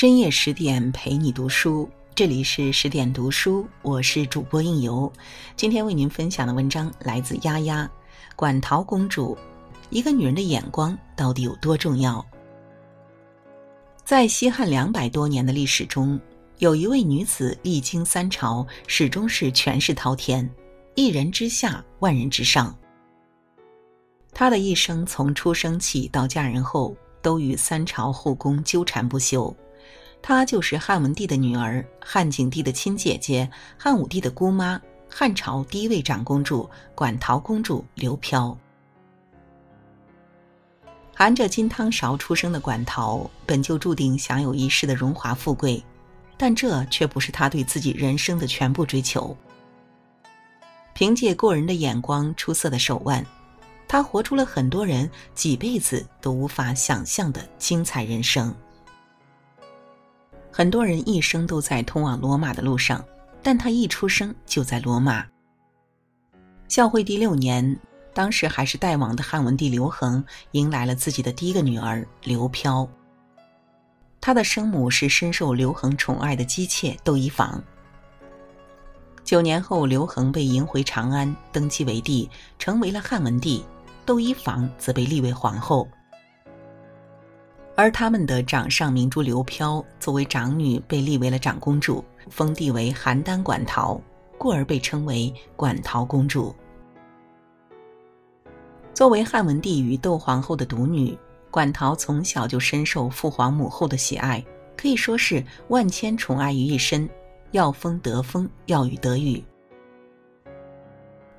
深夜十点陪你读书，这里是十点读书，我是主播应由。今天为您分享的文章来自丫丫。馆陶公主，一个女人的眼光到底有多重要？在西汉两百多年的历史中，有一位女子历经三朝，始终是权势滔天，一人之下，万人之上。她的一生从出生起到嫁人后，都与三朝后宫纠缠不休。她就是汉文帝的女儿，汉景帝的亲姐姐，汉武帝的姑妈，汉朝第一位长公主馆陶公主刘飘。含着金汤勺出生的馆陶，本就注定享有一世的荣华富贵，但这却不是她对自己人生的全部追求。凭借过人的眼光、出色的手腕，她活出了很多人几辈子都无法想象的精彩人生。很多人一生都在通往罗马的路上，但他一出生就在罗马。孝惠帝六年，当时还是代王的汉文帝刘恒迎来了自己的第一个女儿刘飘。他的生母是深受刘恒宠爱的姬妾窦漪房。九年后，刘恒被迎回长安，登基为帝，成为了汉文帝，窦漪房则被立为皇后。而他们的掌上明珠刘飘作为长女，被立为了长公主，封地为邯郸馆陶，故而被称为馆陶公主。作为汉文帝与窦皇后的独女，馆陶从小就深受父皇母后的喜爱，可以说是万千宠爱于一身，要风得风，要雨得雨。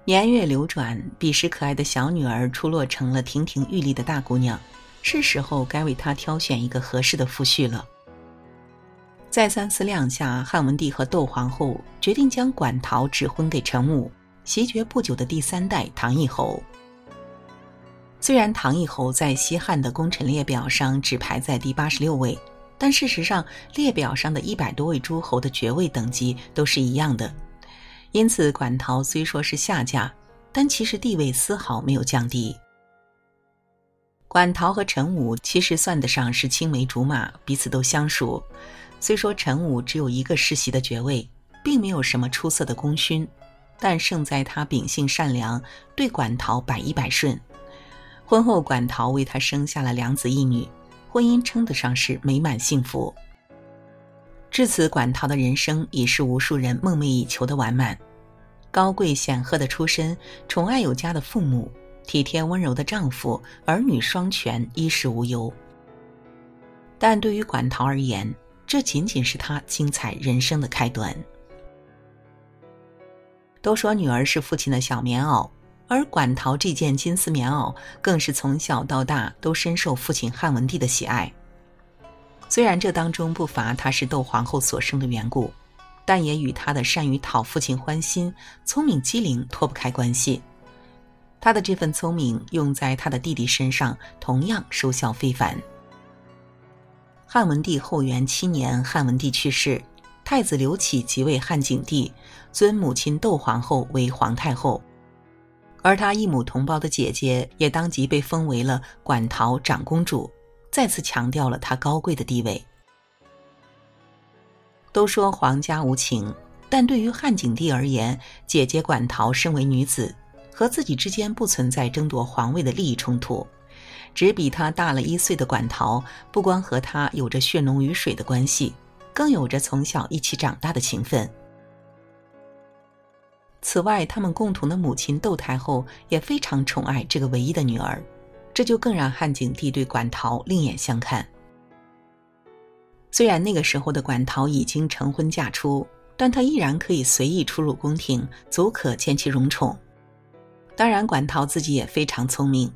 年月流转，彼时可爱的小女儿出落成了亭亭玉立的大姑娘。是时候该为他挑选一个合适的夫婿了。再三思量下，汉文帝和窦皇后决定将馆陶指婚给陈武，袭爵不久的第三代唐义侯。虽然唐义侯在西汉的功臣列表上只排在第八十六位，但事实上列表上的一百多位诸侯的爵位等级都是一样的。因此，馆陶虽说是下嫁，但其实地位丝毫没有降低。馆陶和陈武其实算得上是青梅竹马，彼此都相熟。虽说陈武只有一个世袭的爵位，并没有什么出色的功勋，但胜在他秉性善良，对馆陶百依百顺。婚后，馆陶为他生下了两子一女，婚姻称得上是美满幸福。至此，馆陶的人生已是无数人梦寐以求的完满：高贵显赫的出身，宠爱有加的父母。体贴温柔的丈夫，儿女双全，衣食无忧。但对于馆陶而言，这仅仅是他精彩人生的开端。都说女儿是父亲的小棉袄，而馆陶这件金丝棉袄，更是从小到大都深受父亲汉文帝的喜爱。虽然这当中不乏她是窦皇后所生的缘故，但也与她的善于讨父亲欢心、聪明机灵脱不开关系。他的这份聪明用在他的弟弟身上，同样收效非凡。汉文帝后元七年，汉文帝去世，太子刘启即位汉景帝，尊母亲窦皇后为皇太后，而他异母同胞的姐姐也当即被封为了馆陶长公主，再次强调了她高贵的地位。都说皇家无情，但对于汉景帝而言，姐姐馆陶身为女子。和自己之间不存在争夺皇位的利益冲突，只比他大了一岁的馆陶，不光和他有着血浓于水的关系，更有着从小一起长大的情分。此外，他们共同的母亲窦太后也非常宠爱这个唯一的女儿，这就更让汉景帝对馆陶另眼相看。虽然那个时候的馆陶已经成婚嫁出，但她依然可以随意出入宫廷，足可见其荣宠。当然，馆陶自己也非常聪明。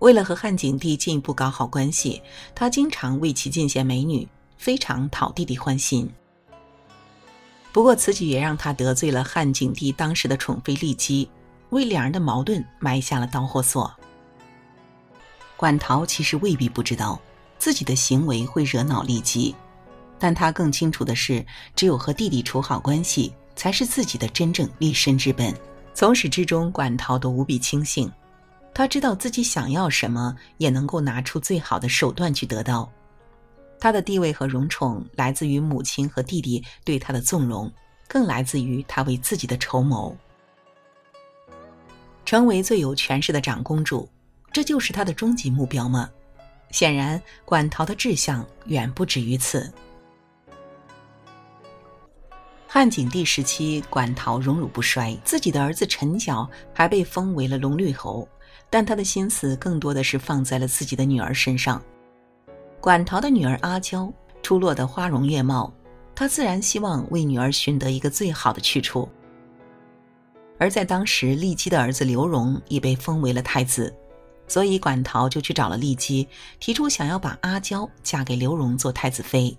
为了和汉景帝进一步搞好关系，他经常为其进献美女，非常讨弟弟欢心。不过，此举也让他得罪了汉景帝当时的宠妃骊姬，为两人的矛盾埋下了导火索。馆陶其实未必不知道自己的行为会惹恼骊姬，但他更清楚的是，只有和弟弟处好关系，才是自己的真正立身之本。从始至终，管陶都无比清醒。他知道自己想要什么，也能够拿出最好的手段去得到。他的地位和荣宠来自于母亲和弟弟对他的纵容，更来自于他为自己的筹谋。成为最有权势的长公主，这就是他的终极目标吗？显然，管陶的志向远不止于此。汉景帝时期，馆陶荣辱不衰，自己的儿子陈角还被封为了龙绿侯，但他的心思更多的是放在了自己的女儿身上。馆陶的女儿阿娇出落得花容月貌，他自然希望为女儿寻得一个最好的去处。而在当时，骊姬的儿子刘荣已被封为了太子，所以馆陶就去找了骊姬，提出想要把阿娇嫁给刘荣做太子妃。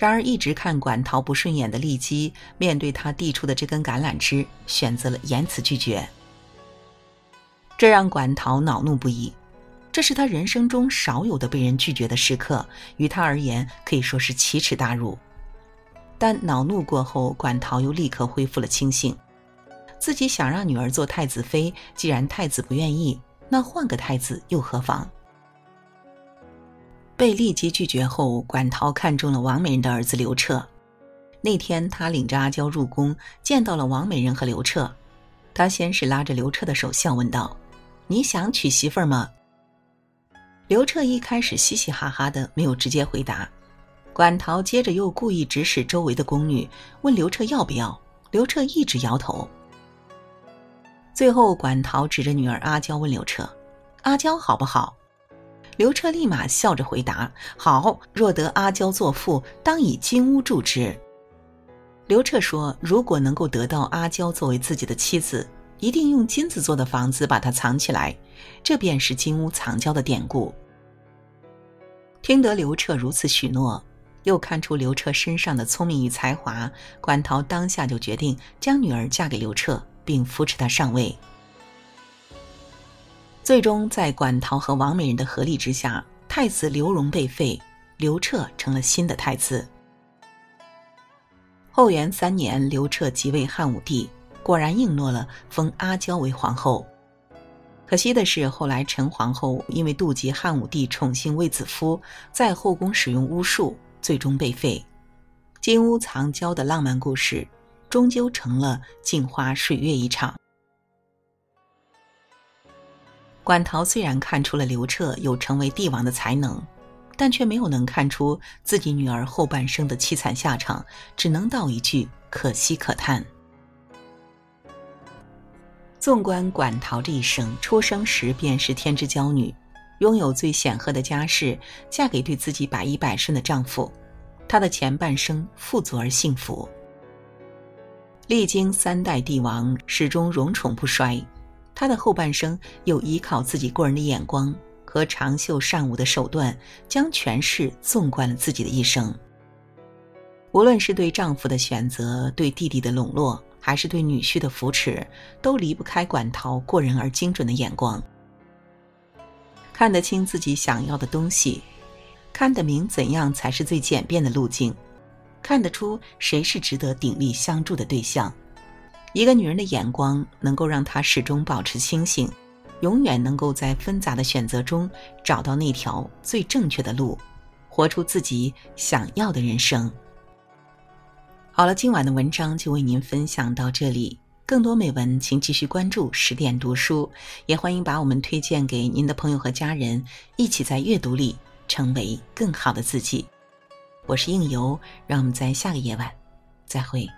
然而，一直看管陶不顺眼的丽姬，面对他递出的这根橄榄枝，选择了严辞拒绝，这让管陶恼怒不已。这是他人生中少有的被人拒绝的时刻，于他而言可以说是奇耻大辱。但恼怒过后，管陶又立刻恢复了清醒。自己想让女儿做太子妃，既然太子不愿意，那换个太子又何妨？被立即拒绝后，管陶看中了王美人的儿子刘彻。那天，他领着阿娇入宫，见到了王美人和刘彻。他先是拉着刘彻的手，笑问道：“你想娶媳妇儿吗？”刘彻一开始嘻嘻哈哈的，没有直接回答。管陶接着又故意指使周围的宫女，问刘彻要不要。刘彻一直摇头。最后，管陶指着女儿阿娇问刘彻：“阿娇好不好？”刘彻立马笑着回答：“好，若得阿娇作妇，当以金屋住之。”刘彻说：“如果能够得到阿娇作为自己的妻子。”一定用金子做的房子把她藏起来，这便是金屋藏娇的典故。听得刘彻如此许诺，又看出刘彻身上的聪明与才华，馆陶当下就决定将女儿嫁给刘彻，并扶持他上位。最终，在馆陶和王美人的合力之下，太子刘荣被废，刘彻成了新的太子。后元三年，刘彻即位汉武帝。果然应诺了，封阿娇为皇后。可惜的是，后来陈皇后因为妒忌汉武帝宠幸卫子夫，在后宫使用巫术，最终被废。金屋藏娇的浪漫故事，终究成了镜花水月一场。馆陶虽然看出了刘彻有成为帝王的才能，但却没有能看出自己女儿后半生的凄惨下场，只能道一句：可惜可叹。纵观馆陶这一生，出生时便是天之娇女，拥有最显赫的家世，嫁给对自己百依百顺的丈夫，她的前半生富足而幸福。历经三代帝王，始终荣宠不衰，她的后半生又依靠自己过人的眼光和长袖善舞的手段，将权势纵贯了自己的一生。无论是对丈夫的选择，对弟弟的笼络。还是对女婿的扶持，都离不开馆陶过人而精准的眼光。看得清自己想要的东西，看得明怎样才是最简便的路径，看得出谁是值得鼎力相助的对象。一个女人的眼光能够让她始终保持清醒，永远能够在纷杂的选择中找到那条最正确的路，活出自己想要的人生。好了，今晚的文章就为您分享到这里。更多美文，请继续关注十点读书，也欢迎把我们推荐给您的朋友和家人，一起在阅读里成为更好的自己。我是应由，让我们在下个夜晚再会。